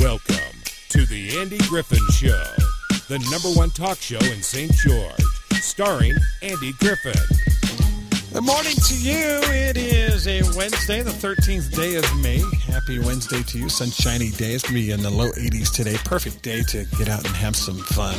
Welcome to the Andy Griffin Show, the number one talk show in St. George, starring Andy Griffin. Good morning to you. It is a Wednesday, the 13th day of May. Happy Wednesday to you. Sunshiny day. It's going to be in the low 80s today. Perfect day to get out and have some fun.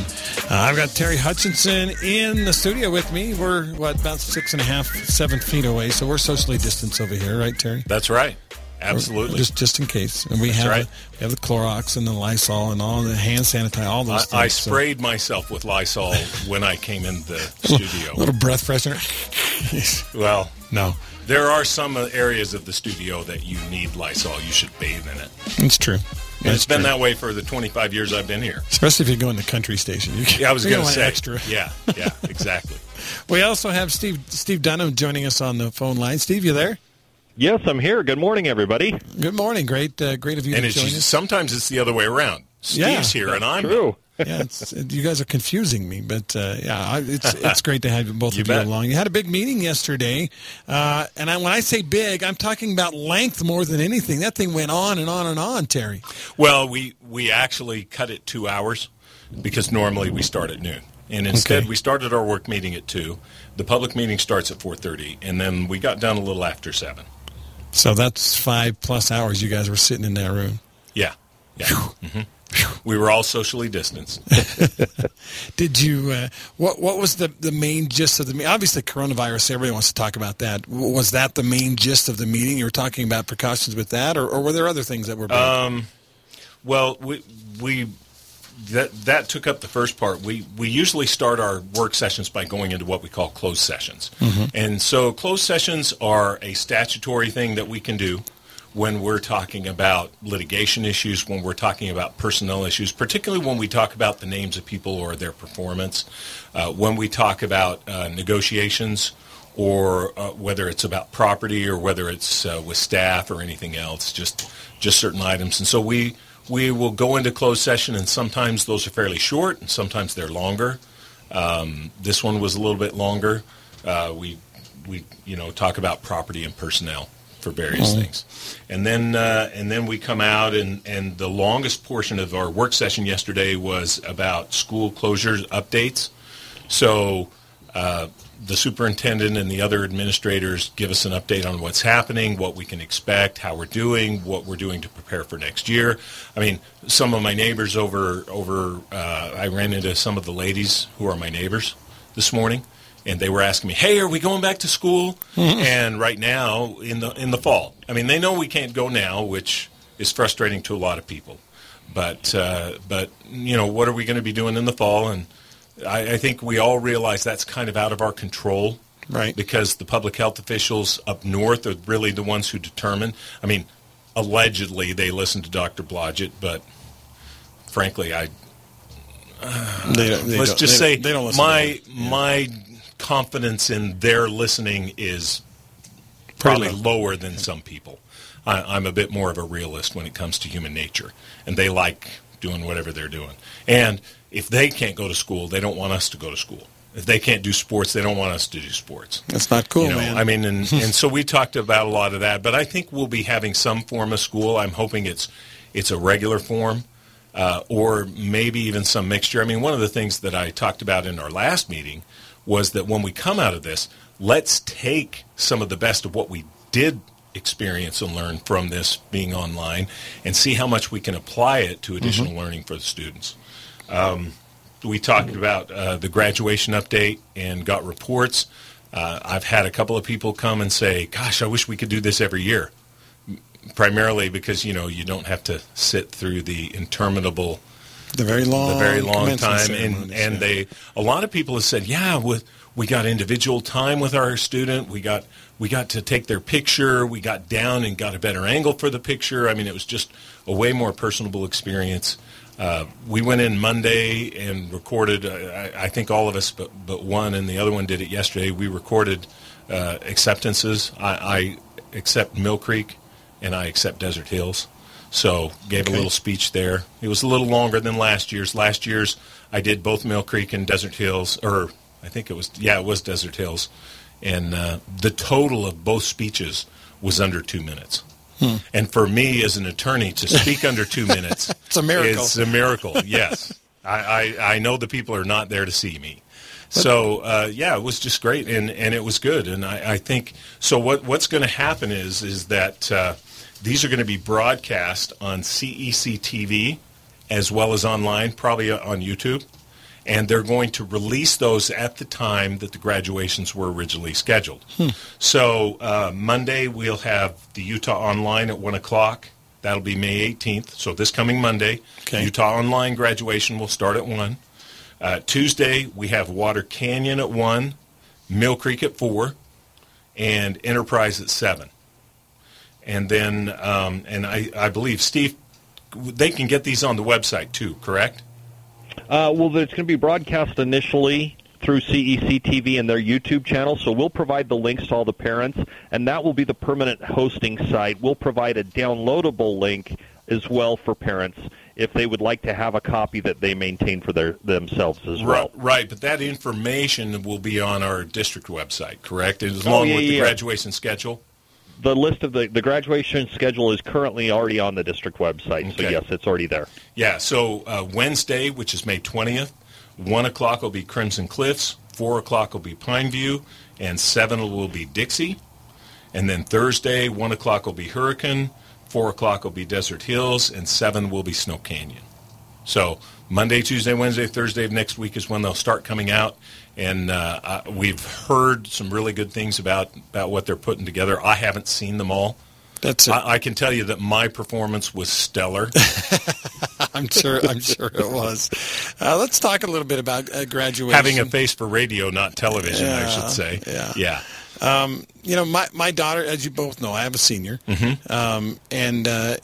Uh, I've got Terry Hutchinson in the studio with me. We're, what, about six and a half, seven feet away. So we're socially distanced over here, right, Terry? That's right. Absolutely. Just just in case. And we That's have right. the, we have the Clorox and the Lysol and all the hand sanitizer, all those I, things. I So- sprayed myself with Lysol when I came in the studio. A little breath freshener. Well, no, there are some uh, areas of the studio that you need Lysol. You should bathe in it. it's true. And it's been true. that way for the 25 years I've been here. Especially if you go in the country station. You, Yeah, I was going to say. extra. Yeah, yeah, exactly. We also have Steve Steve Dunham joining us on the phone line. Steve, you there? Yes, I'm here. Good morning, everybody. Good morning. Great, uh, great of you And to it's join us. sometimes it's the other way around. Yeah. Steve's here and I'm True. yeah, it's, you guys are confusing me, but uh, yeah, it's it's great to have you both You of you along. You had a big meeting yesterday, uh, and I, when I say big, I'm talking about length more than anything. That thing went on and on and on, Terry. Well, we we actually cut it two hours because normally we start at noon, and instead Okay. we started our work meeting at two. The public meeting starts at four thirty, and then we got done a little after seven. So that's five plus hours you guys were sitting in that room. Yeah, yeah. hmm We were all socially distanced. Did you? Uh, what What was the the main gist of the meeting? Obviously, coronavirus. Everybody wants to talk about that. Was that the main gist of the meeting? You were talking about precautions with that, or, or were there other things that were? Um, Well, we we that that took up the first part. We we usually start our work sessions by going into what we call closed sessions, and so closed sessions are a statutory thing that we can do when we're talking about litigation issues, when we're talking about personnel issues, particularly when we talk about the names of people or their performance, uh, when we talk about uh, negotiations or uh, whether it's about property or whether it's uh, with staff or anything else, just just certain items. And so we we will go into closed session, and sometimes those are fairly short, and sometimes they're longer. Um, this one was a little bit longer. Uh, we we you know talk about property and personnel for various things, and then uh, and then we come out and and the longest portion of our work session yesterday was about school closures updates. So uh, the superintendent and the other administrators give us an update on what's happening, what we can expect, how we're doing, what we're doing to prepare for next year. I mean, some of my neighbors over over uh, I ran into some of the ladies who are my neighbors this morning, and they were asking me, "Hey, are we going back to school?" and right now in the in the fall, I mean, they know we can't go now, which is frustrating to a lot of people. But uh, but you know, what are we going to be doing in the fall? And I, I think we all realize that's kind of out of our control, Right. Because the public health officials up north are really the ones who determine. I mean, allegedly they listen to Dr. Blodgett, but frankly, I They don't- they let's just they- say they don't listen. my them. my confidence in their listening is probably low. lower than some people. I, I'm a bit more of a realist when it comes to human nature, and they like doing whatever they're doing. And if they can't go to school, they don't want us to go to school. If they can't do sports, they don't want us to do sports. That's not cool, you know, man. I mean, and, and so we talked about a lot of that, but I think we'll be having some form of school. I'm hoping it's it's a regular form, uh, or maybe even some mixture. I mean, one of the things that I talked about in our last meeting was that when we come out of this, let's take some of the best of what we did experience and learn from this being online, and see how much we can apply it to additional learning for the students we talked about uh, the graduation update and got reports. Uh, I've had a couple of people come and say, "Gosh, I wish we could do this every year." Primarily because you know you don't have to sit through the interminable, the very long, the very long time, and and yeah. they a lot of people have said, "Yeah, with, we got individual time with our student. We got we got to take their picture. We got down and got a better angle for the picture. I mean, it was just a way more personable experience." Uh, we went in Monday and recorded. Uh, I, I think all of us, but but one, and the other one did it yesterday. We recorded uh, acceptances. I, I accept Mill Creek, and I accept Desert Hills. So gave a little speech there. It was a little longer than last year's. Last year's I did both Mill Creek and Desert Hills, or I think it was yeah, it was Desert Hills, and uh, the total of both speeches was under two minutes. And for me, as an attorney, to speak under two minutes It's a miracle. It's a miracle. Yes, I, I I know the people are not there to see me. So uh, yeah, it was just great, and, and it was good, and I, I think so. What what's going to happen is is that uh, these are going to be broadcast on CEC TV as well as online, probably on YouTube, and they're going to release those at the time that the graduations were originally scheduled. So uh, Monday we'll have the Utah Online at one o'clock. That'll be May 18th. So this coming Monday, Okay. Utah Online graduation will start at one. Uh, Tuesday we have Water Canyon at one, Mill Creek at four, and Enterprise at seven. And then, um, and I, I believe Steve, they can get these on the website too, correct? Uh, well, it's going to be broadcast initially through CEC TV and their YouTube channel, so we'll provide the links to all the parents, and that will be the permanent hosting site. We'll provide a downloadable link as well for parents if they would like to have a copy that they maintain for their themselves as well. Right, right, but that information will be on our district website, correct? As Oh, along yeah, with the yeah. graduation schedule. The list of the, the graduation schedule is currently already on the district website, so yes, it's already there. Yeah, so uh, Wednesday, which is May 20th, 1 o'clock will be Crimson Cliffs, 4 o'clock will be Pineview, and 7 will be Dixie. And then Thursday, 1 o'clock will be Hurricane, 4 o'clock will be Desert Hills, and 7 will be Snow Canyon. So Monday, Tuesday, Wednesday, Thursday of next week is when they'll start coming out. And uh, we've heard some really good things about, about what they're putting together. I haven't seen them all. That's it. I, I can tell you that my performance was stellar. I'm sure. I'm sure it was. Uh, let's talk a little bit about uh, graduation. Having a face for radio, not television, I should say. yeah. Yeah. Um, you know, my, my daughter, as you both know, I have a senior, Mm-hmm. um, and uh,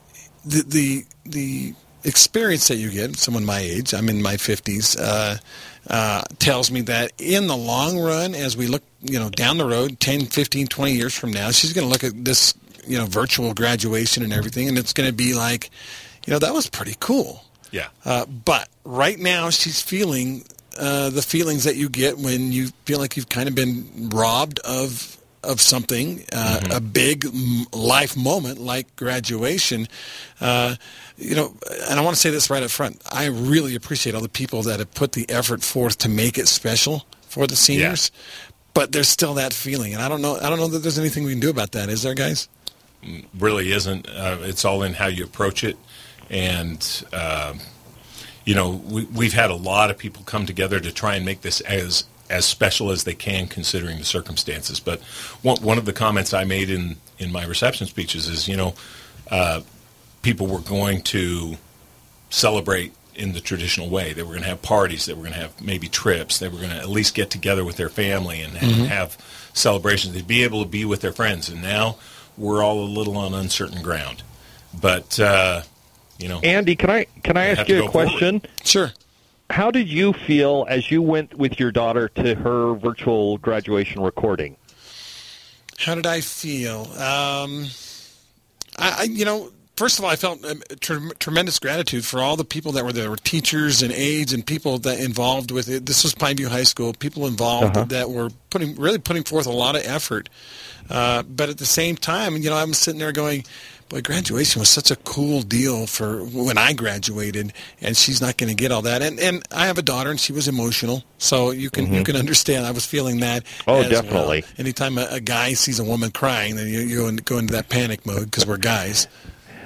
the the the experience that you get, someone my age, I'm in my 50s, uh, tells me that in the long run, as we look, you know, down the road, 10, 15, 20 years from now, she's going to look at this, you know, virtual graduation and everything, and it's going to be like, you know, that was pretty cool. Yeah. Uh, but right now, she's feeling uh, the feelings that you get when you feel like you've kind of been robbed of of something, uh, a big life moment like graduation. Uh, you know, and I want to say this right up front. I really appreciate all the people that have put the effort forth to make it special for the seniors. But there's still that feeling, and I don't know. I don't know that there's anything we can do about that. Is there, guys? really isn't. Uh, it's all in how you approach it, and um you know we, we've had a lot of people come together to try and make this as as special as they can, considering the circumstances. But one one of the comments I made in in my reception speeches is, you know, uh, people were going to celebrate in the traditional way. They were going to have parties. They were going to have maybe trips. They were going to at least get together with their family and, and have celebrations. They'd be able to be with their friends. And now we're all a little on uncertain ground. But uh, you know, Andy, can I can I ask you a question? Sure. How did you feel as you went with your daughter to her virtual graduation recording? How did I feel? Um, I, I, you know, first of all, I felt um, tre- tremendous gratitude for all the people that were there, were teachers and aides and people that involved with it. This was Pineview High School. People involved that were putting really putting forth a lot of effort. Uh, but at the same time, you know, I'm sitting there going, boy, graduation was such a cool deal for when I graduated, and she's not going to get all that. And and I have a daughter, and she was emotional, so you can you mm-hmm. can understand. I was feeling that. Oh, as well. definitely. Anytime a, a guy sees a woman crying, then you, you go, in, go into that panic mode because we're guys.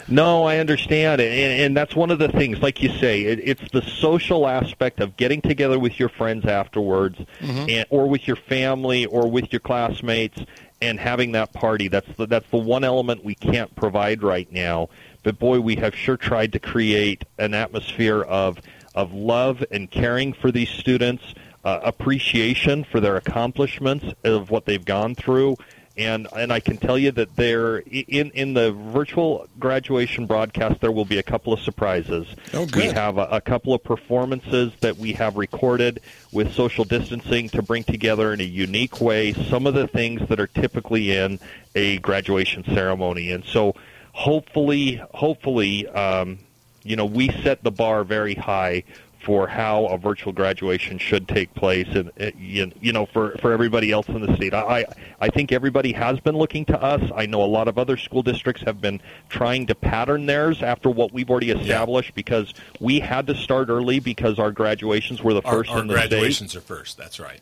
No, I understand, and, and that's one of the things. Like you say, it, it's the social aspect of getting together with your friends afterwards, mm-hmm. and, or with your family, or with your classmates, and having that party. That's the, that's the one element we can't provide right now. But boy, we have sure tried to create an atmosphere of of love and caring for these students, uh, appreciation for their accomplishments of what they've gone through, and and I can tell you that there in in the virtual graduation broadcast there will be a couple of surprises. Oh, good. We have a, a couple of performances that we have recorded with social distancing to bring together in a unique way some of the things that are typically in a graduation ceremony, and so hopefully hopefully um, you know we set the bar very high for how a virtual graduation should take place, and uh, you, know, for for everybody else in the state. I I think everybody has been looking to us. I know a lot of other school districts have been trying to pattern theirs after what we've already established yeah. because we had to start early because our graduations were the first our, our the graduations state. are first. That's right.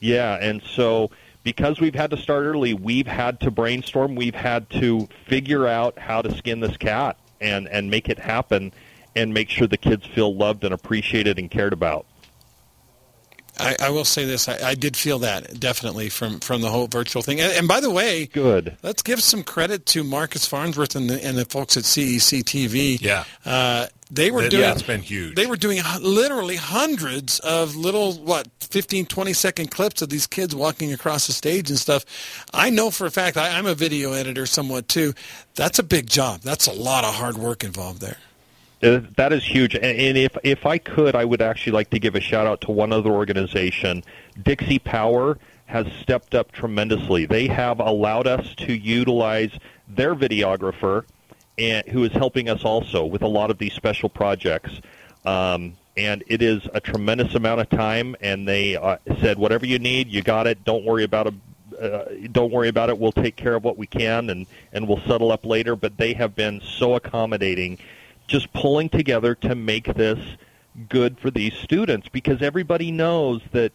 Yeah, and so because we've had to start early, we've had to brainstorm. We've had to figure out how to skin this cat and and make it happen and make sure the kids feel loved and appreciated and cared about. I, I will say this: I, I, did feel that definitely from, from the whole virtual thing. And, and, by the way, good. Let's give some credit to Marcus Farnsworth and the, and the folks at CEC TV. Yeah, uh, they were doing. Yeah, it's been huge. They were doing literally hundreds of little what 15, 20 second clips of these kids walking across the stage and stuff. I know for a fact. I, I'm a video editor somewhat too. That's a big job. That's a lot of hard work involved there. Uh, that is huge. And if if I could, I would actually like to give a shout out to one other organization. Dixie Power has stepped up tremendously. They have allowed us to utilize their videographer, and who is helping us also with a lot of these special projects. Um, and it is a tremendous amount of time. And they uh, said, whatever you need, you got it. Don't worry about it. Uh, don't worry about it. We'll take care of what we can, and and we'll settle up later. But they have been so accommodating just pulling together to make this good for these students because everybody knows that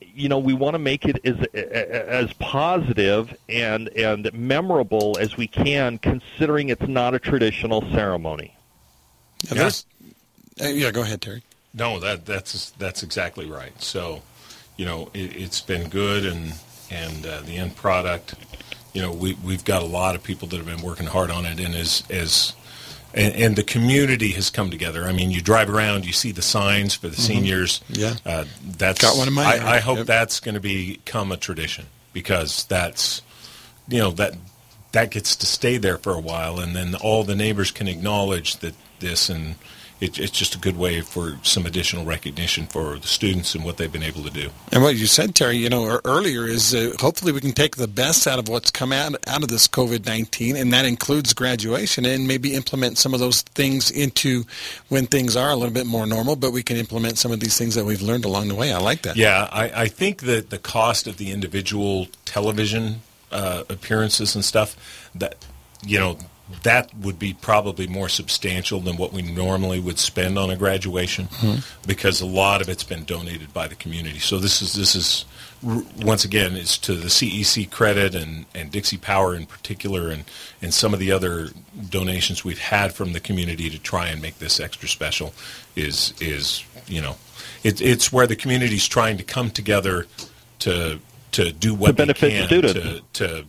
you know we want to make it as as positive and and memorable as we can considering it's not a traditional ceremony. Yeah, uh, yeah go ahead Terry. No, that that's that's exactly right. So, you know, it, has been good and and uh, the end product, you know, we we've got a lot of people that have been working hard on it and as as and, and, the community has come together. I mean, you drive around, you see the signs for the mm-hmm. seniors. Yeah, uh, that's got one of mine. I, I hope yep. that's going to become a tradition because that's you know that that gets to stay there for a while, and then all the neighbors can acknowledge that this and it, it's just a good way for some additional recognition for the students and what they've been able to do. And what you said, Terry, you know, earlier is uh, hopefully we can take the best out of what's come out, out of this COVID 19, and that includes graduation, and maybe implement some of those things into when things are a little bit more normal, but we can implement some of these things that we've learned along the way. I like that. Yeah, I, I think that the cost of the individual television uh, appearances and stuff, that, you know, that would be probably more substantial than what we normally would spend on a graduation mm-hmm. because a lot of it's been donated by the community. So this is this is once again it's to the CEC credit and, and Dixie Power in particular and, and some of the other donations we've had from the community to try and make this extra special is is you know it, it's where the community's trying to come together to to do what to benefit they can students. to, to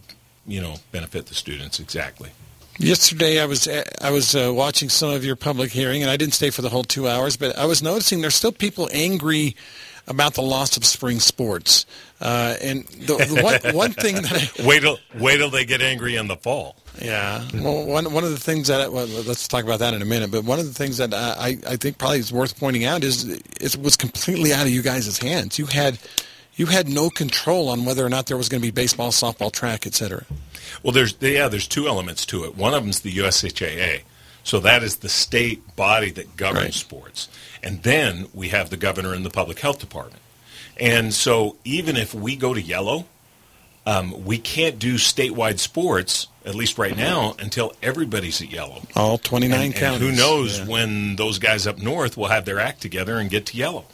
you know benefit the students exactly. Yesterday, I was I was uh, watching some of your public hearing, and I didn't stay for the whole two hours. But I was noticing there's still people angry about the loss of spring sports. Uh, and the, the one, one thing that I, wait till wait till they get angry in the fall. Yeah. Well, one one of the things that well, let's talk about that in a minute. But one of the things that I I think probably is worth pointing out is it was completely out of you guys' hands. You had you had no control on whether or not there was going to be baseball, softball, track, etc. Well, there's yeah, there's two elements to it. One of them is the USHAA, so that is the state body that governs right. sports, and then we have the governor and the public health department. And so, even if we go to yellow, um, we can't do statewide sports at least right now until everybody's at yellow. All 29 and, counties. And who knows yeah. when those guys up north will have their act together and get to yellow.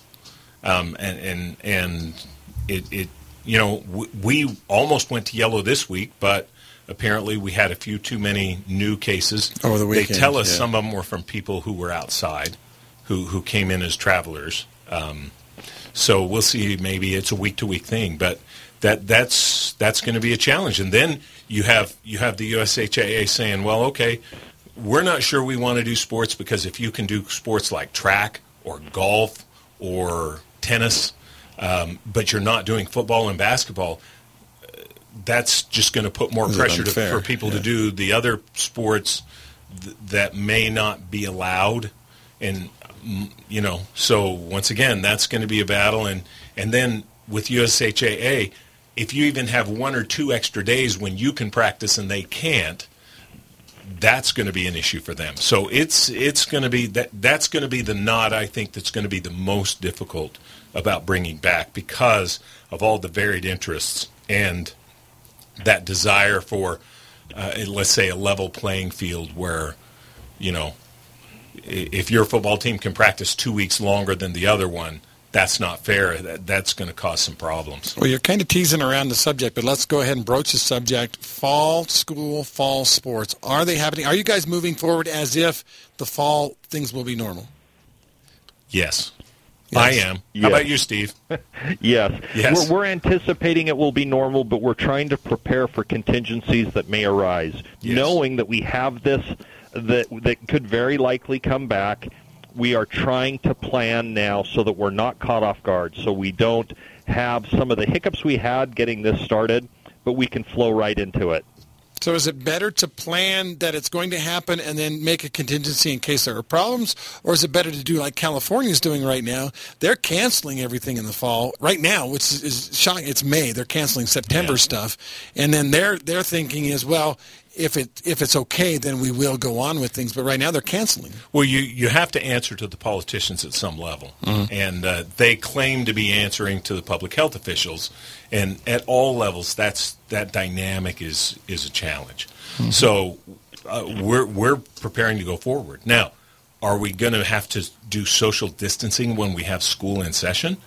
Um, and and and it, it you know we almost went to yellow this week, but Apparently, we had a few too many new cases. Over the weekend. They tell us yeah. some of them were from people who were outside, who who came in as travelers. Um, so we'll see. Maybe it's a week to week thing, but that that's that's going to be a challenge. And then you have you have the USHAA saying, well, okay, we're not sure we want to do sports because if you can do sports like track or golf or tennis, um, but you're not doing football and basketball, that's just going to put more pressure to, for people yeah. to do the other sports th- that may not be allowed and mm, you know so once again that's going to be a battle and and then with USHAA if you even have one or two extra days when you can practice and they can't that's going to be an issue for them. So it's it's going to be that that's going to be the knot I think that's going to be the most difficult about bringing back because of all the varied interests and that desire for uh, let's say a level playing field where you know if your football team can practice two weeks longer than the other one that's not fair. That, that's going to cause some problems. Well, you're kind of teasing around the subject, but let's go ahead and broach the subject. Fall school, fall sports. Are they happening? Are you guys moving forward as if the fall things will be normal? Yes. Yes. I am. Yes. How about you, Steve? yes. yes. We're, we're, anticipating it will be normal, but we're trying to prepare for contingencies that may arise, yes. knowing that we have this that that could very likely come back we are trying to plan now so that we're not caught off guard, so we don't have some of the hiccups we had getting this started, but we can flow right into it. So is it better to plan that it's going to happen and then make a contingency in case there are problems, or is it better to do like California is doing right now? They're canceling everything in the fall right now, which is shocking. It's May; they're canceling September yeah. stuff, and then their their thinking is, well, if it if it's okay, then we will go on with things. But right now, they're canceling. Well, you you have to answer to the politicians at some level, mm-hmm. and uh, they claim to be answering to the public health officials, and at all levels, that's that dynamic is is a challenge. Mm-hmm. So uh, we're we're preparing to go forward now. Are we going to have to do social distancing when we have school in session?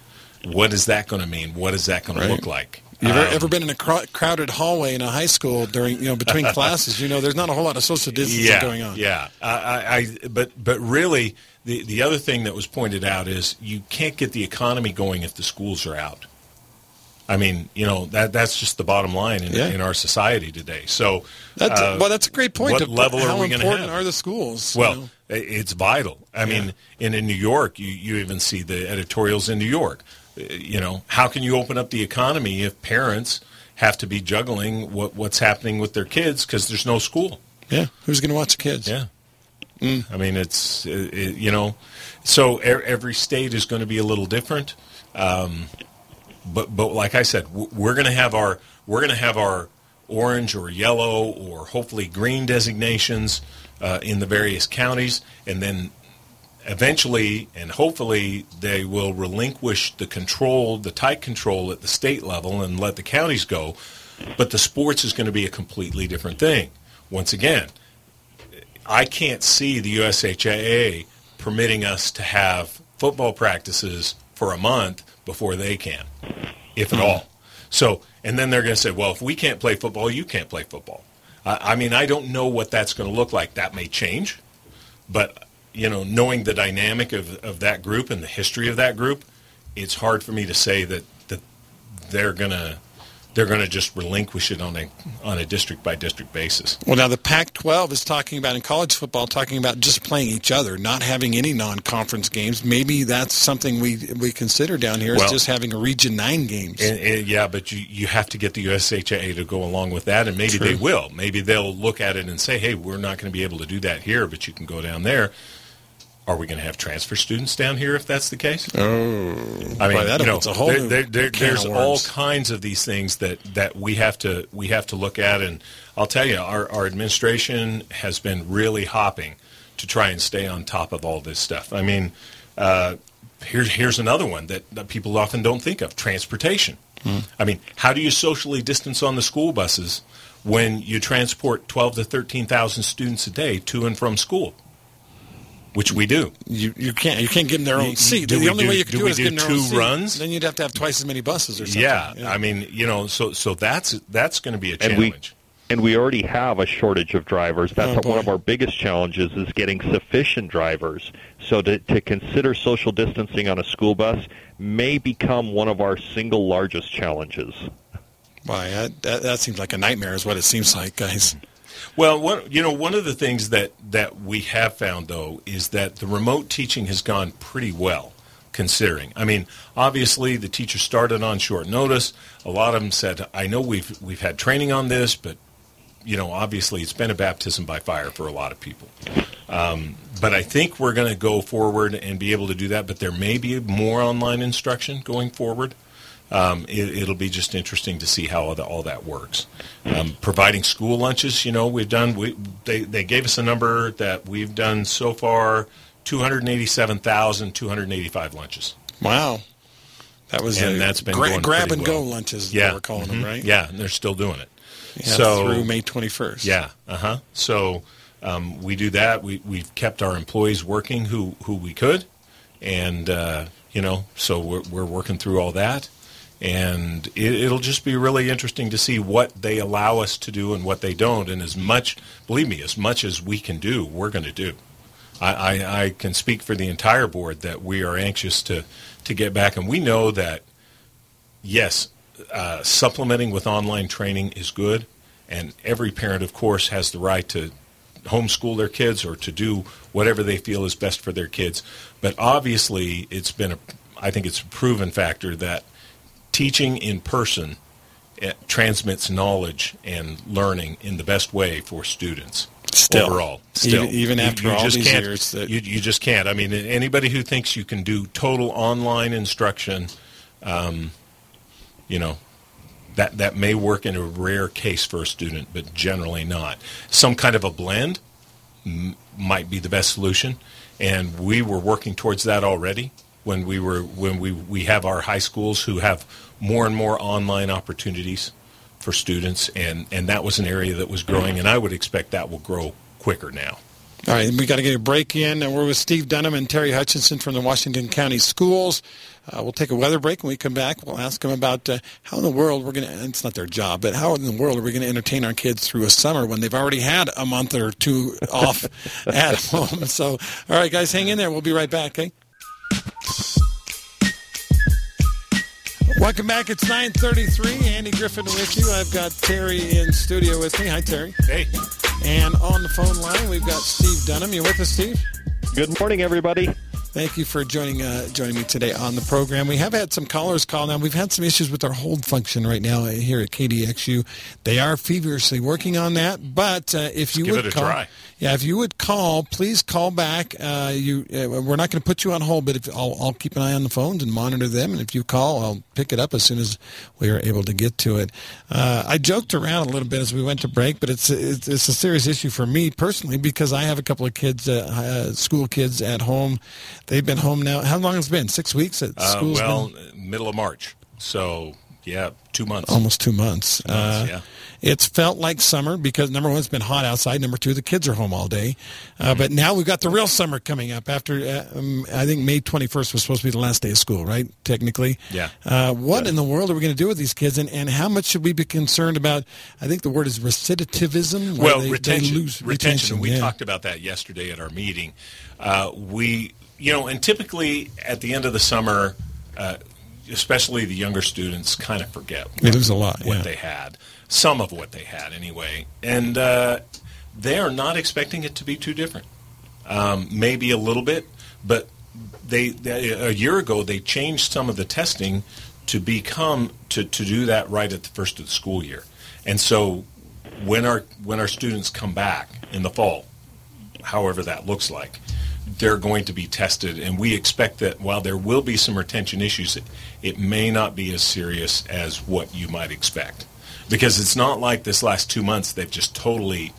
What is that going to mean? What is that going right. to look like? You've um, ever been in a cr- crowded hallway in a high school during, you know, between classes? You know, there's not a whole lot of social distancing yeah, going on. Yeah, I, I, but but really, the the other thing that was pointed out is you can't get the economy going if the schools are out. I mean, you know that that's just the bottom line in, yeah. in our society today. So, that's, uh, well, that's a great point. What to, level are we going to have? Important are the schools? Well, you know? it's vital. I yeah. mean, in, in New York, you, you even see the editorials in New York you know, how can you open up the economy if parents have to be juggling what, what's happening with their kids because there's no school? Yeah, who's going to watch the kids? Yeah, mm. I mean, it's it, it, you know, so every state is going to be a little different. Um, but but like I said, we're going to have our we're going to have our orange or yellow or hopefully green designations uh, in the various counties, and then eventually and hopefully they will relinquish the control, the tight control at the state level and let the counties go. But the sports is going to be a completely different thing. Once again, I can't see the USHAA permitting us to have football practices for a month before they can, if at all. So, and then they're going to say, well, if we can't play football, you can't play football. I, mean, I don't know what that's going to look like. That may change, but you know, knowing the dynamic of, of that group and the history of that group, it's hard for me to say that, that they're gonna they're going to just relinquish it on a on a district by district basis. Well, now the Pac-12 is talking about in college football, talking about just playing each other, not having any non-conference games. Maybe that's something we we consider down here well, is just having a Region Nine games. And, and, yeah, but you you have to get the USHA to go along with that, and maybe True. they will. Maybe they'll look at it and say, "Hey, we're not going to be able to do that here, but you can go down there." Are we going to have transfer students down here if that's the case? Oh, I mean, you know, there, there, there, there's all kinds of these things that, that we have to we have to look at, and I'll tell you, our, our administration has been really hopping to try and stay on top of all this stuff. I mean, uh, here's here's another one that, that people often don't think of: transportation. Hmm. I mean, how do you socially distance on the school buses when you transport twelve to thirteen thousand students a day to and from school? Which we do. You you can't you can't give them their own seat. the only do, way you can do, do it is give them their own seat. runs. Then you'd have to have twice as many buses or something. Yeah, yeah. I mean, you know, so so that's that's going to be a challenge. And we, and we already have a shortage of drivers. That's oh, one of our biggest challenges is getting sufficient drivers. So to, to consider social distancing on a school bus may become one of our single largest challenges. Why, that, that, that seems like a nightmare is what it seems like, guys. Well, one, you know, one of the things that, that we have found, though, is that the remote teaching has gone pretty well, considering. I mean, obviously, the teachers started on short notice. A lot of them said, I know we've, we've had training on this, but, you know, obviously it's been a baptism by fire for a lot of people. Um, but I think we're going to go forward and be able to do that, but there may be more online instruction going forward. Um, it, will be just interesting to see how all, the, all that works. Um, providing school lunches, you know, we've done. We, they they gave us a number that we've done so far: two hundred eighty-seven thousand two hundred eighty-five lunches. Wow. That was and that's been gra- grab and well. go lunches. Yeah, we're calling mm-hmm. them, right? Yeah, and they're still doing it. Yeah, so through May twenty first. Yeah. Uh huh. So um, we do that. We we've kept our employees working who who we could, and uh, you know, so we're we're working through all that, and it, it'll just be really interesting to see what they allow us to do and what they don't. And as much, believe me, as much as we can do, we're going to do. I, I, I can speak for the entire board that we are anxious to to get back, and we know that yes, uh, supplementing with online training is good, and every parent, of course, has the right to homeschool their kids or to do whatever they feel is best for their kids. But obviously, it's been a, I think it's a proven factor that teaching in person transmits knowledge and learning in the best way for students. Still, overall, still, even, even after you, you all just these can't, years, that you, you just can't. I mean, anybody who thinks you can do total online instruction, um, you know, that that may work in a rare case for a student, but generally not. Some kind of a blend m- might be the best solution, and we were working towards that already when we were when we we have our high schools who have more and more online opportunities for students, and, and that was an area that was growing, and I would expect that will grow quicker now. All right, we got to get a break in. And we're with Steve Dunham and Terry Hutchinson from the Washington County Schools. Uh, we'll take a weather break. When we come back, we'll ask them about uh, how in the world we're going to, it's not their job, but how in the world are we going to entertain our kids through a summer when they've already had a month or two off at home. So, all right, guys, hang in there. We'll be right back, okay? Welcome back. It's 9:33. Andy Griffin with you. I've got Terry in studio with me. Hi, Terry. Hey. And on the phone line, we've got Steve Dunham. You with us, Steve? Good morning, everybody. Thank you for joining uh, joining me today on the program. We have had some callers call now. We've had some issues with our hold function right now here at KDXU. They are feverishly working on that. But uh, if you give would it a call, try. Yeah, if you would call, please call back. Uh, you, uh, we're not going to put you on hold, but if I'll, I'll keep an eye on the phones and monitor them. And if you call, I'll pick it up as soon as we are able to get to it. Uh, I joked around a little bit as we went to break, but it's it's, it's a serious issue for me personally because I have a couple of kids, uh, uh, school kids at home. They've been home now. How long has it been? Six weeks at Uh, school. well, middle of March. So, yeah, two months. almost two months. months, Uh, yeah. It's felt like summer because number one, it's been hot outside. Number two, the kids are home all day. Uh, Mm-hmm. But now we've got the real summer coming up. After uh, um, I think May twenty first was supposed to be the last day of school, right? Technically. Yeah. Uh, what in the world are we going to do with these kids, and, and how much should we be concerned about? I think the word is recidivism. well, they- they retention, retention. We yeah. talked about that yesterday at our meeting. Uh, we, you know, and typically at the end of the summer, uh, especially the younger students, kind of forget They lose a lot, what yeah. they had, some of what they had anyway, and uh, they are not expecting it to be too different. Um, maybe a little bit, but they, they a year ago they changed some of the testing to become to, to do that right at the first of the school year, and so when our when our students come back in the fall, however that looks like, they're going to be tested, and we expect that while there will be some retention issues, it, it may not be as serious as what you might expect, because it's not like this last two months they've just totally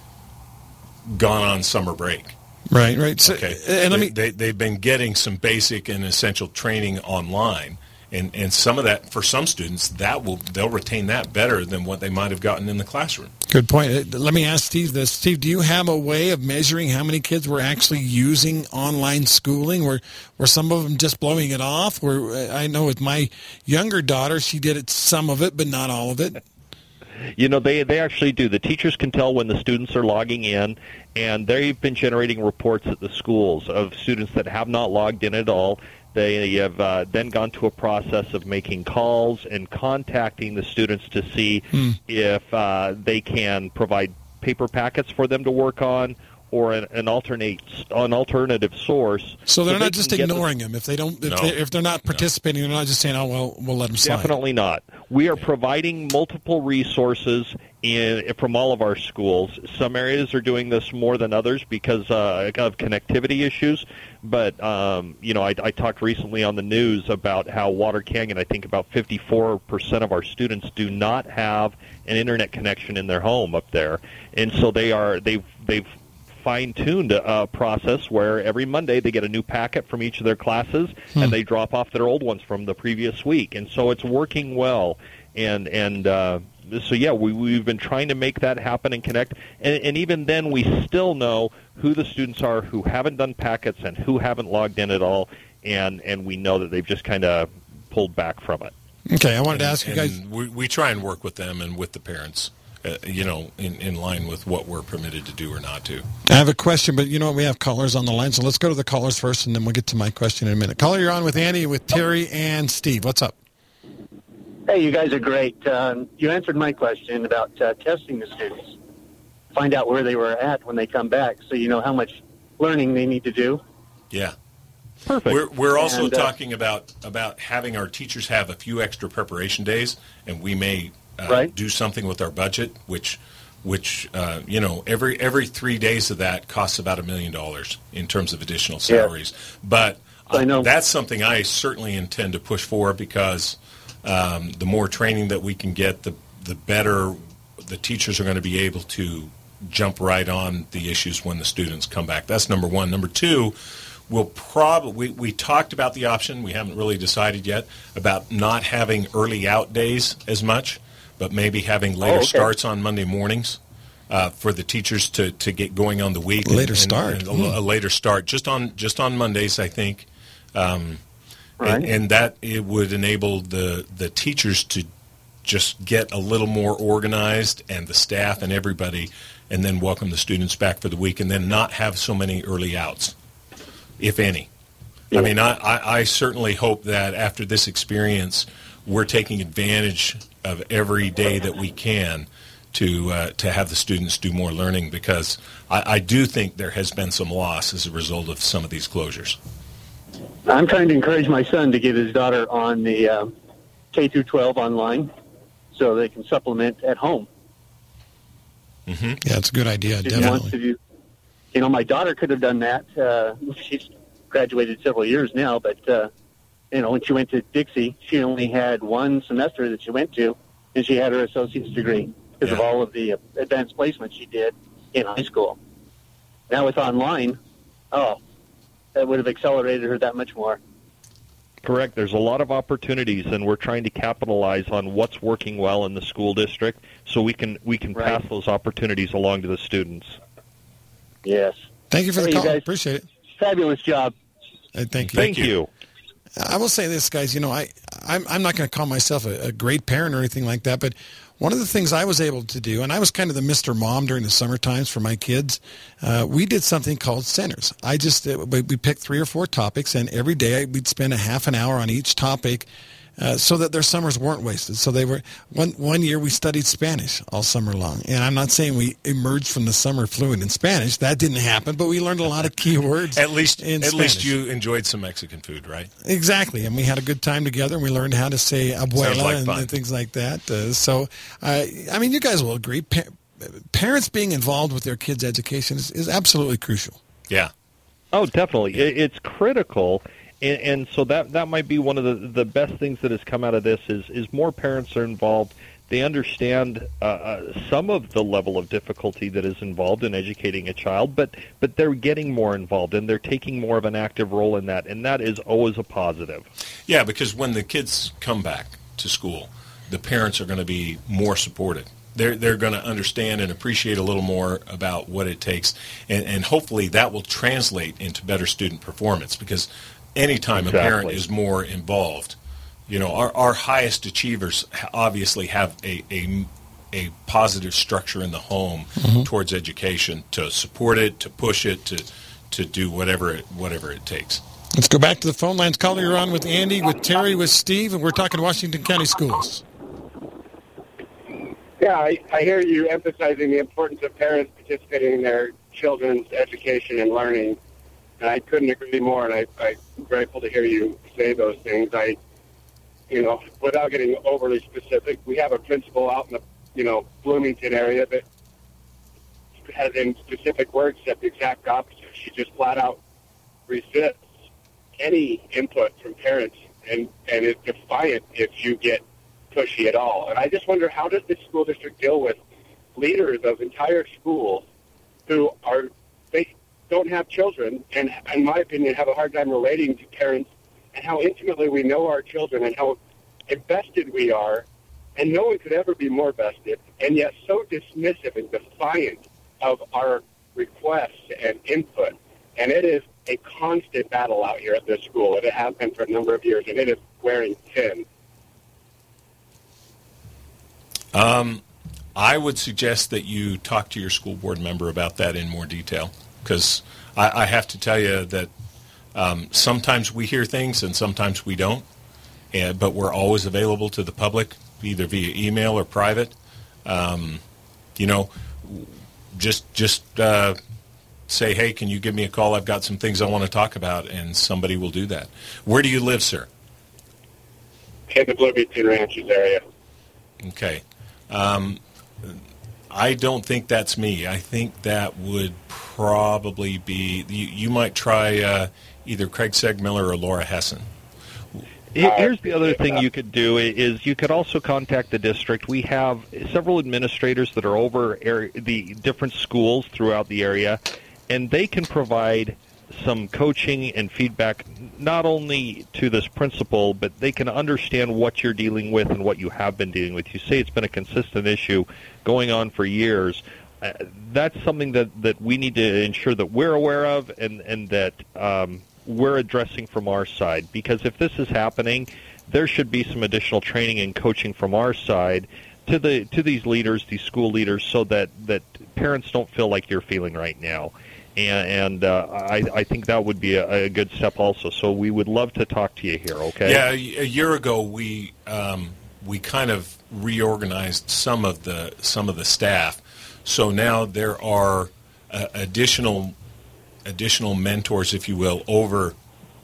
gone on summer break. Right, right. So, Okay, and let they, me they, they've been getting some basic and essential training online. And, and some of that for some students that will they'll retain that better than what they might have gotten in the classroom. Good point. Uh, Let me ask Steve this. Steve, do you have a way of measuring how many kids were actually using online schooling? Were were some of them just blowing it off? Were uh, I know with my younger daughter, she did it some of it, but not all of it. You know, they they actually do. The teachers can tell when the students are logging in, and they've been generating reports at the schools of students that have not logged in at all. They have uh, then gone to a process of making calls and contacting the students to see if uh, they can provide paper packets for them to work on or an, an alternate an alternative source. So they're they not just ignoring them if they don't if, No. they, if they're not participating. They're not just saying, "Oh well, we'll let them slide." Definitely not. we are providing multiple resources in, from all of our schools. Some areas are doing this more than others because uh, of connectivity issues. But um, you know, I, I talked recently on the news about how Water Canyon. I think about 54% of our students do not have an internet connection in their home up there, and so they are they've they've fine-tuned uh, process where every Monday they get a new packet from each of their classes hmm. and they drop off their old ones from the previous week, and so it's working well. And and uh, so yeah, we we've been trying to make that happen and connect, and, and even then we still know who the students are who haven't done packets and who haven't logged in at all, and and we know that they've just kind of pulled back from it. Okay, I wanted and, to ask you guys. We, we try and work with them and with the parents uh, you know, in, in line with what we're permitted to do or not to. I have a question, but you know what? we have callers on the line, so let's go to the callers first, and then we'll get to my question in a minute. Caller, you're on with Andy, with Terry, and Steve. What's up? Hey, you guys are great. Um, you answered my question about uh, testing the students. Find out where they were at when they come back, so you know how much learning they need to do. Yeah. Perfect. We're, we're also and, uh, talking about about having our teachers have a few extra preparation days, and we may uh, right. do something with our budget, which which uh, you know every every three days of that costs about a million dollars in terms of additional salaries. But I know. that's something I certainly intend to push for because um, the more training that we can get, the the better the teachers are going to be able to jump right on the issues when the students come back. That's number one. Number two, we'll probably we, we talked about the option. We haven't really decided yet about not having early out days as much but maybe having later oh, okay. starts on Monday mornings uh, for the teachers to, to get going on the week. Later and, start, and a, hmm. a, later start, just on just on Mondays, I think, um, right. and, and, that it would enable the the teachers to just get a little more organized, and the staff and everybody, and then welcome the students back for the week, and then not have so many early outs, if any. Yeah. I mean, I, I, I certainly hope that after this experience, we're taking advantage of every day that we can to uh, to have the students do more learning because I, I, do think there has been some loss as a result of some of these closures. I'm trying to encourage my son to get his daughter on the uh, K through 12 online so they can supplement at home. Mm-hmm. Yeah, it's a good idea. If definitely. Do, you know, my daughter could have done that. Uh, she's graduated several years now, but uh, you know, when she went to Dixie, she only had one semester that she went to, and she had her associate's degree because yeah. of all of the advanced placements she did in high school. Now with online, oh, that would have accelerated her that much more. Correct. There's a lot of opportunities, and we're trying to capitalize on what's working well in the school district, so we can we can right. pass those opportunities along to the students. Yes. Thank you for hey, the call. Guys, Appreciate it. Fabulous job. Hey, thank you. Thank, thank you. you. I will say this, guys. You know, I I'm, I'm not going to call myself a, a, great parent or anything like that, but one of the things I was able to do, and I was kind of the Mr. Mom during the summer times for my kids, uh, we did something called centers. I just uh, we picked three or four topics, and every day we'd spend a half an hour on each topic uh, so that their summers weren't wasted. So they were one one year we studied Spanish all summer long, and I'm not saying we emerged from the summer fluent in Spanish. That didn't happen, but we learned a lot of key words. at least, at Spanish. least you enjoyed some Mexican food, right? Exactly, and we had a good time together, and we learned how to say abuela like and, and, things like that. Uh, so, uh, I mean, you guys will agree. Pa- parents being involved with their kids' education is, is absolutely crucial. Yeah. Oh, definitely. It's critical and, and so that that might be one of the the best things that has come out of this is is more parents are involved. They understand uh, uh, some of the level of difficulty that is involved in educating a child, but but they're getting more involved and they're taking more of an active role in that, and that is always a positive. Yeah, because when the kids come back to school, the parents are going to be more supported they're they're going to understand and appreciate a little more about what it takes, and, and hopefully that will translate into better student performance. Because anytime exactly. a parent is more involved, you know, our, our highest achievers obviously have a, a, a positive structure in the home mm-hmm. towards education to support it, to push it, to, to do whatever it, whatever it takes. Let's go back to the phone lines. Caller, you're on with Andy, with Terry, with Steve, and we're talking Washington County Schools. Yeah, I, I hear you emphasizing the importance of parents participating in their children's education and learning. And I couldn't agree more, and I, I'm grateful to hear you say those things. I you know, without getting overly specific, we have a principal out in the, you know, Bloomington area that has in specific words said the exact opposite. She just flat out resists any input from parents and, and is defiant if you get pushy at all. And I just wonder how does the school district deal with leaders of entire schools who are they don't have children and in my opinion have a hard time relating to parents and how intimately we know our children and how invested we are and no one could ever be more vested and yet so dismissive and defiant of our requests and input. And it is a constant battle out here at this school. It has been for a number of years, and it is wearing thin. Um, I would suggest that you talk to your school board member about that in more detail because I, I, have to tell you that um, sometimes we hear things and sometimes we don't, and, but we're always available to the public either via email or private. Um, you know, just just uh, say, hey, can you give me a call? I've got some things I want to talk about, and somebody will do that. Where do you live, sir? In the Bloomington Ranches area. Okay. Um, I don't think that's me. I think that would probably be you, you might try uh, either Craig Seegmiller or Laura Hessen. Here's the other thing you could do is you could also contact the district. We have several administrators that are over the different schools throughout the area, and they can provide some coaching and feedback not only to this principal, but they can understand what you're dealing with and what you have been dealing with. You say it's been a consistent issue going on for years. Uh, that's something that, that we need to ensure that we're aware of and, and that um, we're addressing from our side. Because if this is happening, there should be some additional training and coaching from our side to the to these leaders, these school leaders, so that that parents don't feel like you're feeling right now. And, and uh, I, I think that would be a, a, good step also. So we would love to talk to you here. Okay? Yeah, a year ago we um, we kind of reorganized some of the some of the staff. So now there are uh, additional additional mentors, if you will, over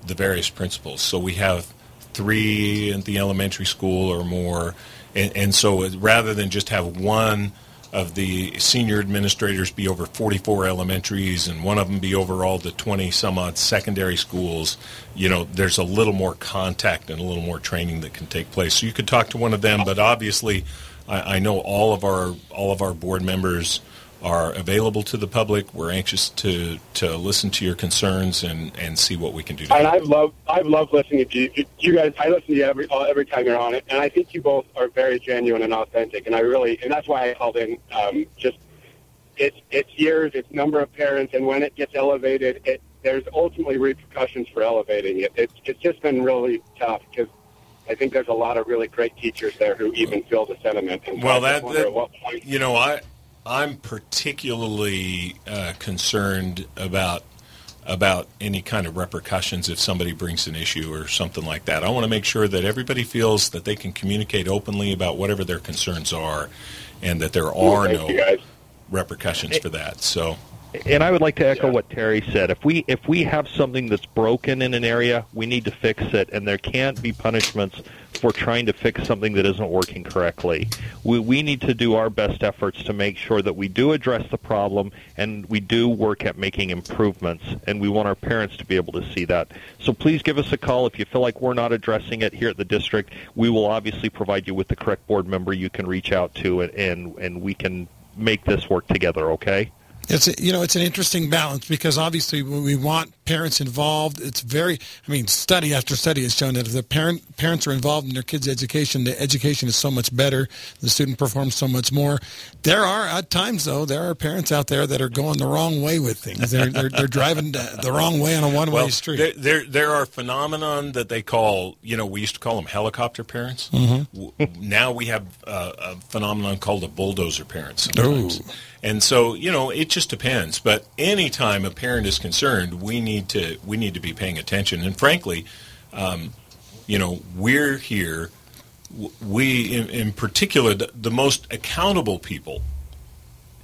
the various principals. So we have three in the elementary school or more, and, and so rather than just have one of the senior administrators be over 44 elementaries and one of them be over all the 20 some odd secondary schools, you know, there's a little more contact and a little more training that can take place. So you could talk to one of them, but obviously, I, I know all of our all of our board members are available to the public. We're anxious to, to listen to your concerns and, and see what we can do. And I've loved I've loved listening to you. You guys, I listen to you every every time you're on it, and I think you both are very genuine and authentic. And I really, and that's why I called in. Um, just it's it's years, it's number of parents, and when it gets elevated, it there's ultimately repercussions for elevating it. It's it's just been really tough because. I think there's a lot of really great teachers there who even feel the sentiment. And well, that, that you know, I I'm particularly uh, concerned about about any kind of repercussions if somebody brings an issue or something like that. I want to make sure that everybody feels that they can communicate openly about whatever their concerns are, and that there are no repercussions for that. So and I would like to echo what Terry said. If we if we have something that's broken in an area, we need to fix it, and there can't be punishments for trying to fix something that isn't working correctly. We we need to do our best efforts to make sure that we do address the problem and we do work at making improvements, and we want our parents to be able to see that. So please give us a call if you feel like we're not addressing it here at the district. We will obviously provide you with the correct board member you can reach out to, and and, and we can make this work together. Okay. It's you know it's an interesting balance because obviously we want parents involved. It's very I mean study after study has shown that if the parent parents are involved in their kids' education, the education is so much better. The student performs so much more. There are at times though there are parents out there that are going the wrong way with things. They're they're, they're driving the wrong way on a one way well, street. There, there, there are phenomenon that they call you know we used to call them helicopter parents. Mm-hmm. Now we have uh, a phenomenon called a bulldozer parents. Sometimes. Ooh. And so, you know, it just depends. But anytime a parent is concerned, we need to we need to be paying attention. And frankly, um, you know, we're here. We, in, in particular, the, the most accountable people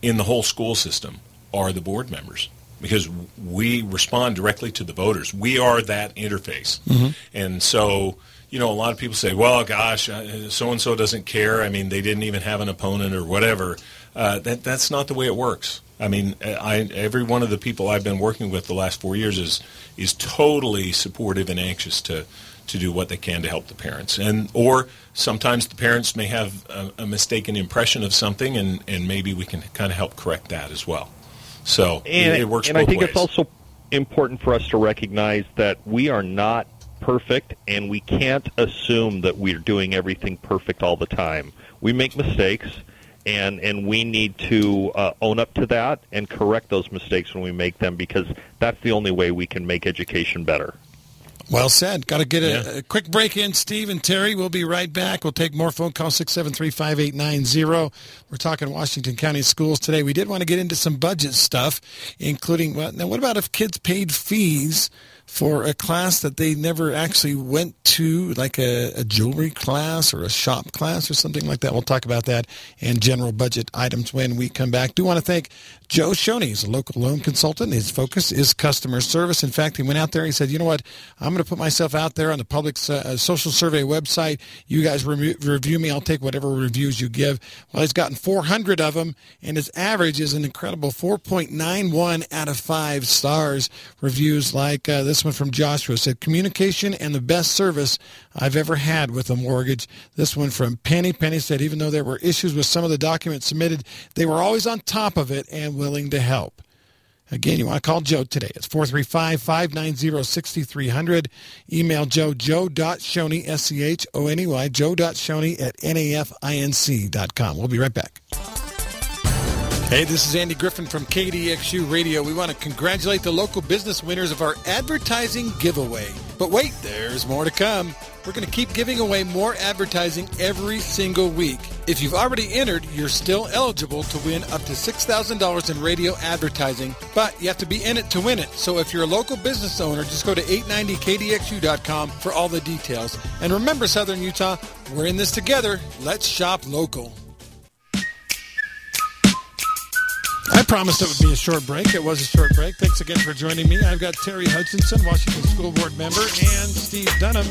in the whole school system are the board members because we respond directly to the voters. We are that interface. Mm-hmm. And so, you know, a lot of people say, well, gosh, so and so doesn't care. I mean, they didn't even have an opponent or whatever. Uh, that that's not the way it works. I mean, I, every one of the people I've been working with the last four years is is totally supportive and anxious to to do what they can to help the parents. And or sometimes the parents may have a, a mistaken impression of something, and, and maybe we can kind of help correct that as well. So and, it, it works. And I think ways. it's also important for us to recognize that we are not perfect, and we can't assume that we're doing everything perfect all the time. We make mistakes, and and we need to uh, own up to that and correct those mistakes when we make them because that's the only way we can make education better. Well said. Got to get a, yeah. a, quick break in, Steve and Terry. We'll be right back. We'll take more phone calls, 673-5890. We're talking Washington County schools today. We did want to get into some budget stuff, including, well, now what about if kids paid fees for a class that they never actually went to, like a, a, jewelry class or a shop class or something like that. We'll talk about that and general budget items when we come back. Do want to thank Joe Schoney. He's a local loan consultant. His focus is customer service. In fact, he went out there. He said, "You know what? I'm going to put myself out there on the public uh, social survey website. You guys re- review me. I'll take whatever reviews you give." Well, he's gotten 400 of them, and his average is an incredible 4.91 out of five stars. Reviews like uh, this one from Joshua said, communication and the best service I've ever had with a mortgage. This one from Penny. Penny said, even though there were issues with some of the documents submitted, they were always on top of it and willing to help. Again, you want to call Joe today. It's 435-590-6300. Email Joe, joe.schoney, S-C-H-O-N-E-Y, joe.schoney at nafinc.com. We'll be right back. Hey, this is Andy Griffin from KDXU Radio. We want to congratulate the local business winners of our advertising giveaway. But wait, there's more to come. We're going to keep giving away more advertising every single week. If you've already entered, you're still eligible to win up to $6,000 in radio advertising, but you have to be in it to win it. So if you're a local business owner, just go to 890kdxu.com for all the details. And remember, Southern Utah, we're in this together. Let's shop local. I promised it would be a short break. It was a short break. Thanks again for joining me. I've got Terry Hutchinson, Washington School Board member, and Steve Dunham,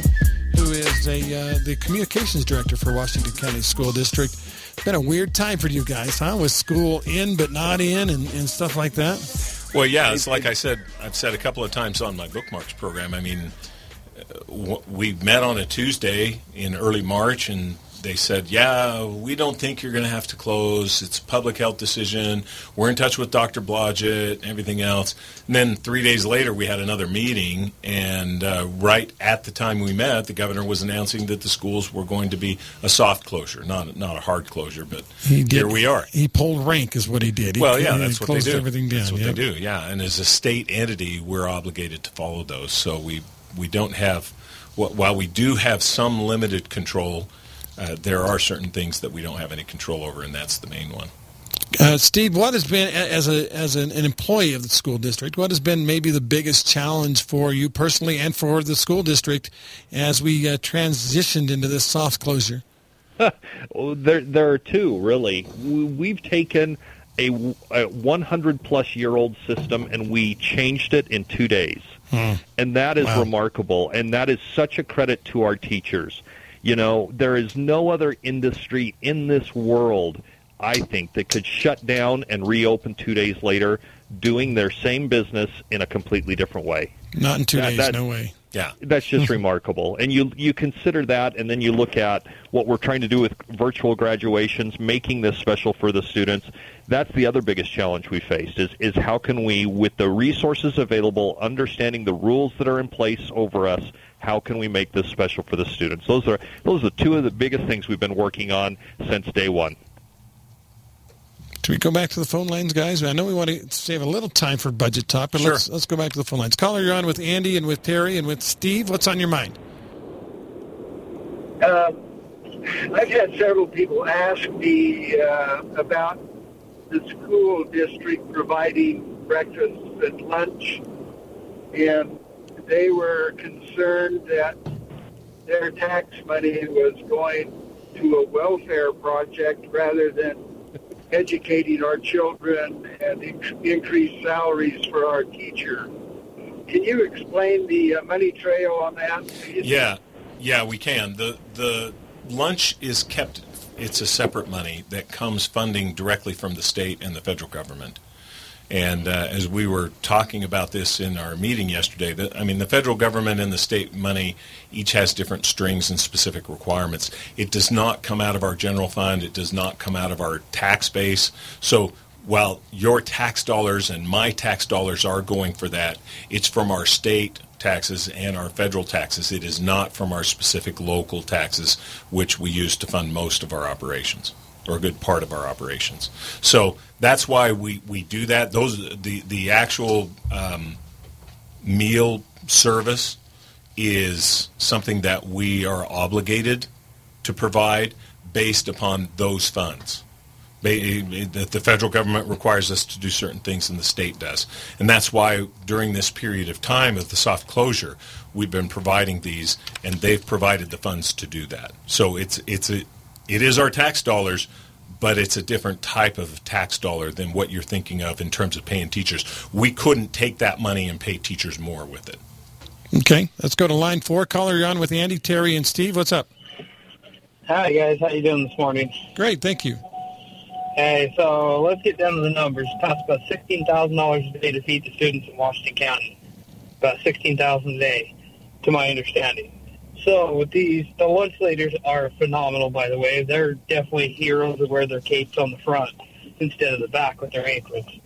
who is a uh, the communications director for Washington County School District. It's been a weird time for you guys, huh? With school in but not in and, and stuff like that. Well, yeah, it's like I said. I've said a couple of times on my bookmarks program. I mean, uh, we met on a Tuesday in early March, and they said, "Yeah, we don't think you're going to have to close. It's a public health decision. We're in touch with Dr. Blodgett, everything else." And then three days later, we had another meeting, and uh, right at the time we met, the governor was announcing that the schools were going to be a soft closure, not not a hard closure. But did, here we are. He pulled rank, is what he did. He, well, yeah, that's he what they do. Everything down. That's what yep. they do. Yeah, and as a state entity, we're obligated to follow those. So we we don't have. While we do have some limited control, uh, there are certain things that we don't have any control over, and that's the main one. Uh, Steve, what has been as a as an, an, employee of the school district? What has been maybe the biggest challenge for you personally and for the school district as we uh, transitioned into this soft closure? there, there are two really. We've taken a, a 100 plus year old system and we changed it in two days, hmm. and that is wow. remarkable. And that is such a credit to our teachers. You know, there is no other industry in this world, I think, that could shut down and reopen two days later doing their same business in a completely different way. Not in two that, days, that, no way. Yeah, that's just remarkable. And you you consider that, and then you look at what we're trying to do with virtual graduations, making this special for the students. That's the other biggest challenge we faced is is how can we, with the resources available, understanding the rules that are in place over us, how can we make this special for the students? Those are those are two of the biggest things we've been working on since day one. Do we go back to the phone lines, guys? I know we want to save a little time for budget talk, but sure. let's let's go back to the phone lines. Caller, you're on with Andy and with Terry and with Steve. What's on your mind? Uh, I've had several people ask me uh, about the school district providing breakfast and lunch, and they were concerned that their tax money was going to a welfare project rather than educating our children and increase salaries for our teachers. Can you explain the uh, money trail on that? Yeah. Yeah, we can. The the lunch is kept. It's a separate money that comes funding directly from the state and the federal government. And uh, as we were talking about this in our meeting yesterday, the, I mean, the federal government and the state money each has different strings and specific requirements. It does not come out of our general fund. It does not come out of our tax base. So while your tax dollars and my tax dollars are going for that, it's from our state taxes and our federal taxes. It is not from our specific local taxes, which we use to fund most of our operations or a good part of our operations. So that's why we, we do that. Those the the actual um, meal service is something that we are obligated to provide based upon those funds. The federal government requires us to do certain things, and the state does, and that's why during this period of time of the soft closure, we've been providing these, and they've provided the funds to do that. So it's it's a it is our tax dollars, but it's a different type of tax dollar than what you're thinking of in terms of paying teachers. We couldn't take that money and pay teachers more with it. Okay, let's go to line four. Caller, you're on with Andy, Terry, and Steve. What's up? Hi guys, how you doing this morning? Great, thank you. Hey, so let's get down to the numbers. It costs about sixteen thousand dollars a day to feed the students in Washington County. About sixteen thousand a day, to my understanding. So these, the leaders are phenomenal. By the way, they're definitely heroes who wear their capes on the front instead of the back with their aprons.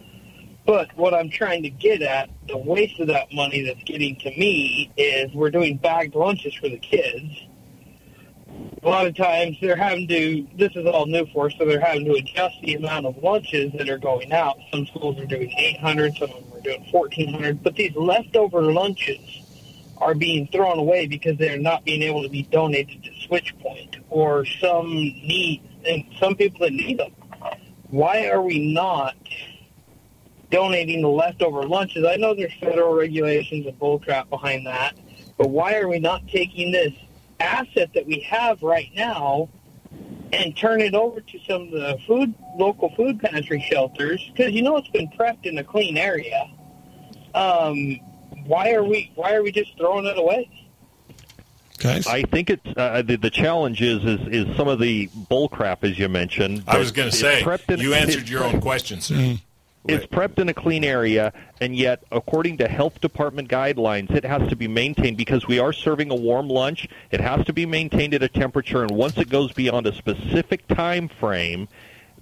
But what I'm trying to get at, the waste of that money that's getting to me is we're doing bagged lunches for the kids. A lot of times they're having to, this is all new for us, so they're having to adjust the amount of lunches that are going out. Some schools are doing 800, some of them are doing 1400, but these leftover lunches are being thrown away because they're not being able to be donated to SwitchPoint or some need, and some people that need them. Why are we not donating the leftover lunches? I know there's federal regulations and bullcrap behind that, but why are we not taking this asset that we have right now and turn it over to some of the food local food pantry shelters because you know it's been prepped in a clean area. Um, why are we why are we just throwing it away? Guys, I think it's uh, the, the challenge is, is is some of the bull crap as you mentioned. I was going to say in, you answered your own question, sir. Mm. It's prepped in a clean area, and yet, according to health department guidelines, it has to be maintained because we are serving a warm lunch. It has to be maintained at a temperature, and once it goes beyond a specific time frame,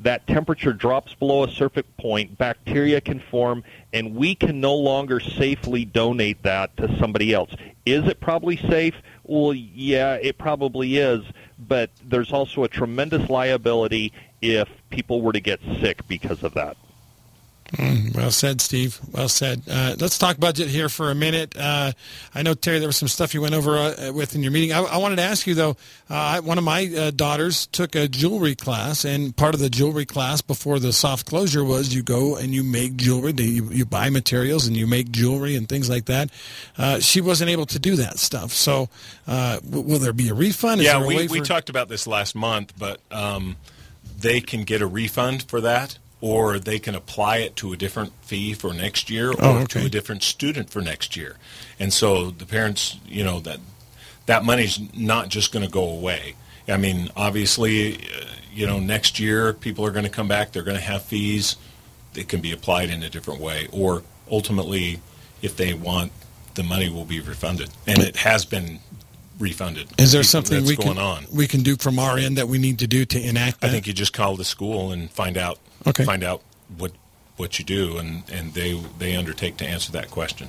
that temperature drops below a certain point, bacteria can form, and we can no longer safely donate that to somebody else. Is it probably safe? Well, yeah, it probably is, but there's also a tremendous liability if people were to get sick because of that. Mm, well said, Steve. Well said. Uh, let's talk budget here for a minute. Uh, I know Terry, there was some stuff you went over uh, with in your meeting. I, I, wanted to ask you though. Uh, one of my uh, daughters took a jewelry class, and part of the jewelry class before the soft closure was you go and you make jewelry. You, you buy materials and you make jewelry and things like that. Uh, she wasn't able to do that stuff. So, will there be a refund? Is yeah, we, we talked about this last month, but um, they can get a refund for that or they can apply it to a different fee for next year or oh, okay. to a different student for next year. And so the parents, you know, that that money's not just going to go away. I mean, obviously, uh, you know, next year people are going to come back, they're going to have fees that can be applied in a different way or ultimately if they want the money will be refunded. And it has been refunded. Is there something we can, on. we can do from our end that we need to do to enact that? I think you just call the school and find out okay. find out what what you do, and, and they they undertake to answer that question.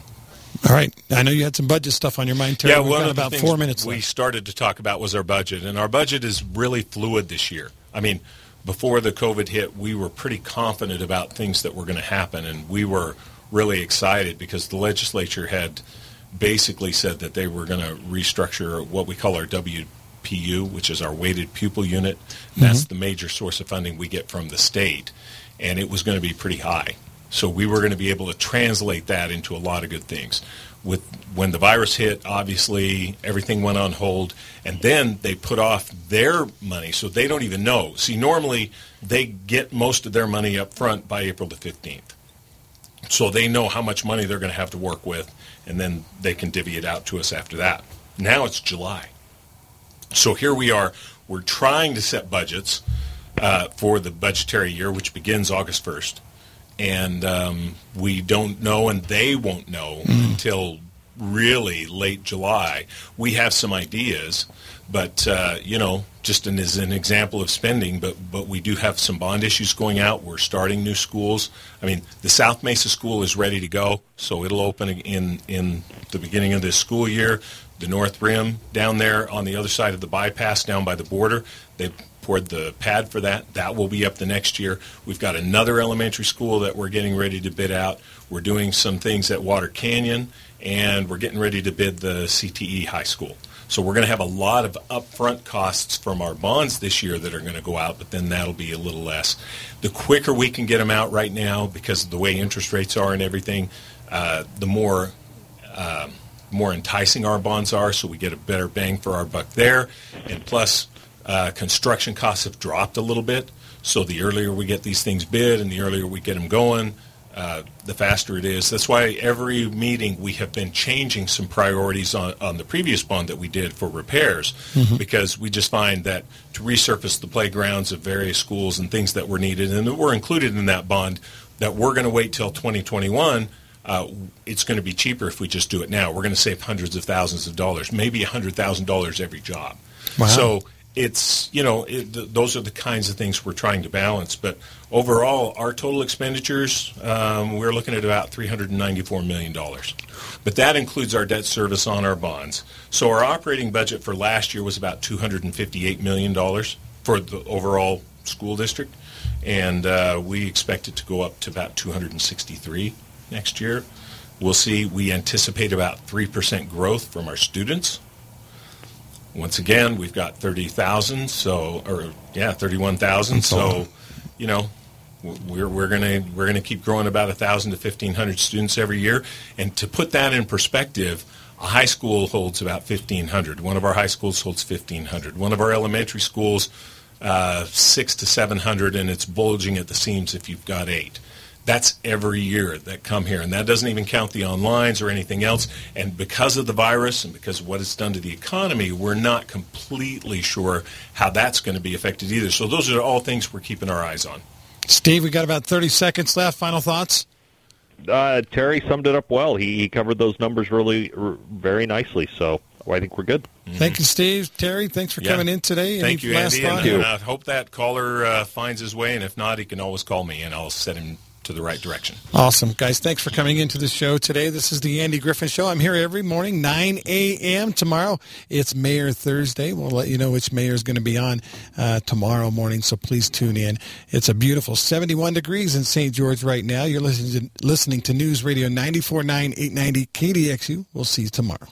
All right. I know you had some budget stuff on your mind, Terry. Yeah, We've one got of about four minutes we left. started to talk about was our budget, and our budget is really fluid this year. I mean, before the COVID hit, we were pretty confident about things that were going to happen, and we were really excited because the legislature had basically said that they were going to restructure what we call our WPU, which is our weighted pupil unit. That's mm-hmm. the major source of funding we get from the state and it was going to be pretty high. So we were going to be able to translate that into a lot of good things. With when the virus hit, obviously everything went on hold, and then they put off their money, so they don't even know. See, normally they get most of their money up front by April the fifteenth, so they know how much money they're going to have to work with, and then they can divvy it out to us after that. Now it's July. So here we are. We're trying to set budgets uh, for the budgetary year, which begins August 1st. And um, we don't know, and they won't know until really late July. We have some ideas, but uh, you know, just an, as an example of spending. But but we do have some bond issues going out. We're starting new schools. I mean, the South Mesa School is ready to go, so it'll open in in the beginning of this school year. The North Rim down there on the other side of the bypass, down by the border, they poured the pad for that. That will be up the next year. We've got another elementary school that we're getting ready to bid out. We're doing some things at Water Canyon, and we're getting ready to bid the CTE high school. So we're going to have a lot of upfront costs from our bonds this year that are going to go out, but then that'll be a little less. The quicker we can get them out right now, because of the way interest rates are and everything, uh, the more um, more enticing our bonds are, so we get a better bang for our buck there. And plus, uh, construction costs have dropped a little bit, so the earlier we get these things bid and the earlier we get them going, uh, the faster it is. That's why every meeting we have been changing some priorities on, on the previous bond that we did for repairs because we just find that to resurface the playgrounds of various schools and things that were needed and that were included in that bond that we're going to wait till 2021 uh, it's going to be cheaper if we just do it now. We're going to save hundreds of thousands of dollars, maybe $100,000 every job. Wow. So it's, you know, it, th- those are the kinds of things we're trying to balance. But overall, our total expenditures, um, we're looking at about $394 million. But that includes our debt service on our bonds. So our operating budget for last year was about $258 million for the overall school district. And uh, we expect it to go up to about 263 next year. We'll see. We anticipate about 3% growth from our students. Once again, we've got 30,000, so or yeah, 31,000. So, you know, we're we're going to we're to keep growing about 1,000 to 1,500 students every year. And to put that in perspective, a high school holds about 1,500. One of our high schools holds 1,500. One of our elementary schools, uh, six to 700, and it's bulging at the seams if you've got eight. That's every year that come here, and that doesn't even count the onlines or anything else. And because of the virus and because of what it's done to the economy, we're not completely sure how that's going to be affected either. So those are all things we're keeping our eyes on. Steve, we got about 30 seconds left. Final thoughts? Uh, Terry summed it up well. He, he covered those numbers really r- very nicely. So I think we're good. Thank you, Steve. Terry, thanks for Yeah. coming in today. Thank Any you, last Andy. thought? And, and I hope that caller uh, finds his way, and if not, he can always call me, and I'll set him to the right direction. Awesome. Guys, thanks for coming into the show today. This is the Andy Griffin Show. I'm here every morning, 9 a.m. Tomorrow, it's Mayor Thursday. We'll let you know which mayor is going to be on uh, tomorrow morning, so please tune in. It's a beautiful 71 degrees in St. George right now. You're listening to, listening to News Radio 94.9 890 KDXU. We'll see you tomorrow.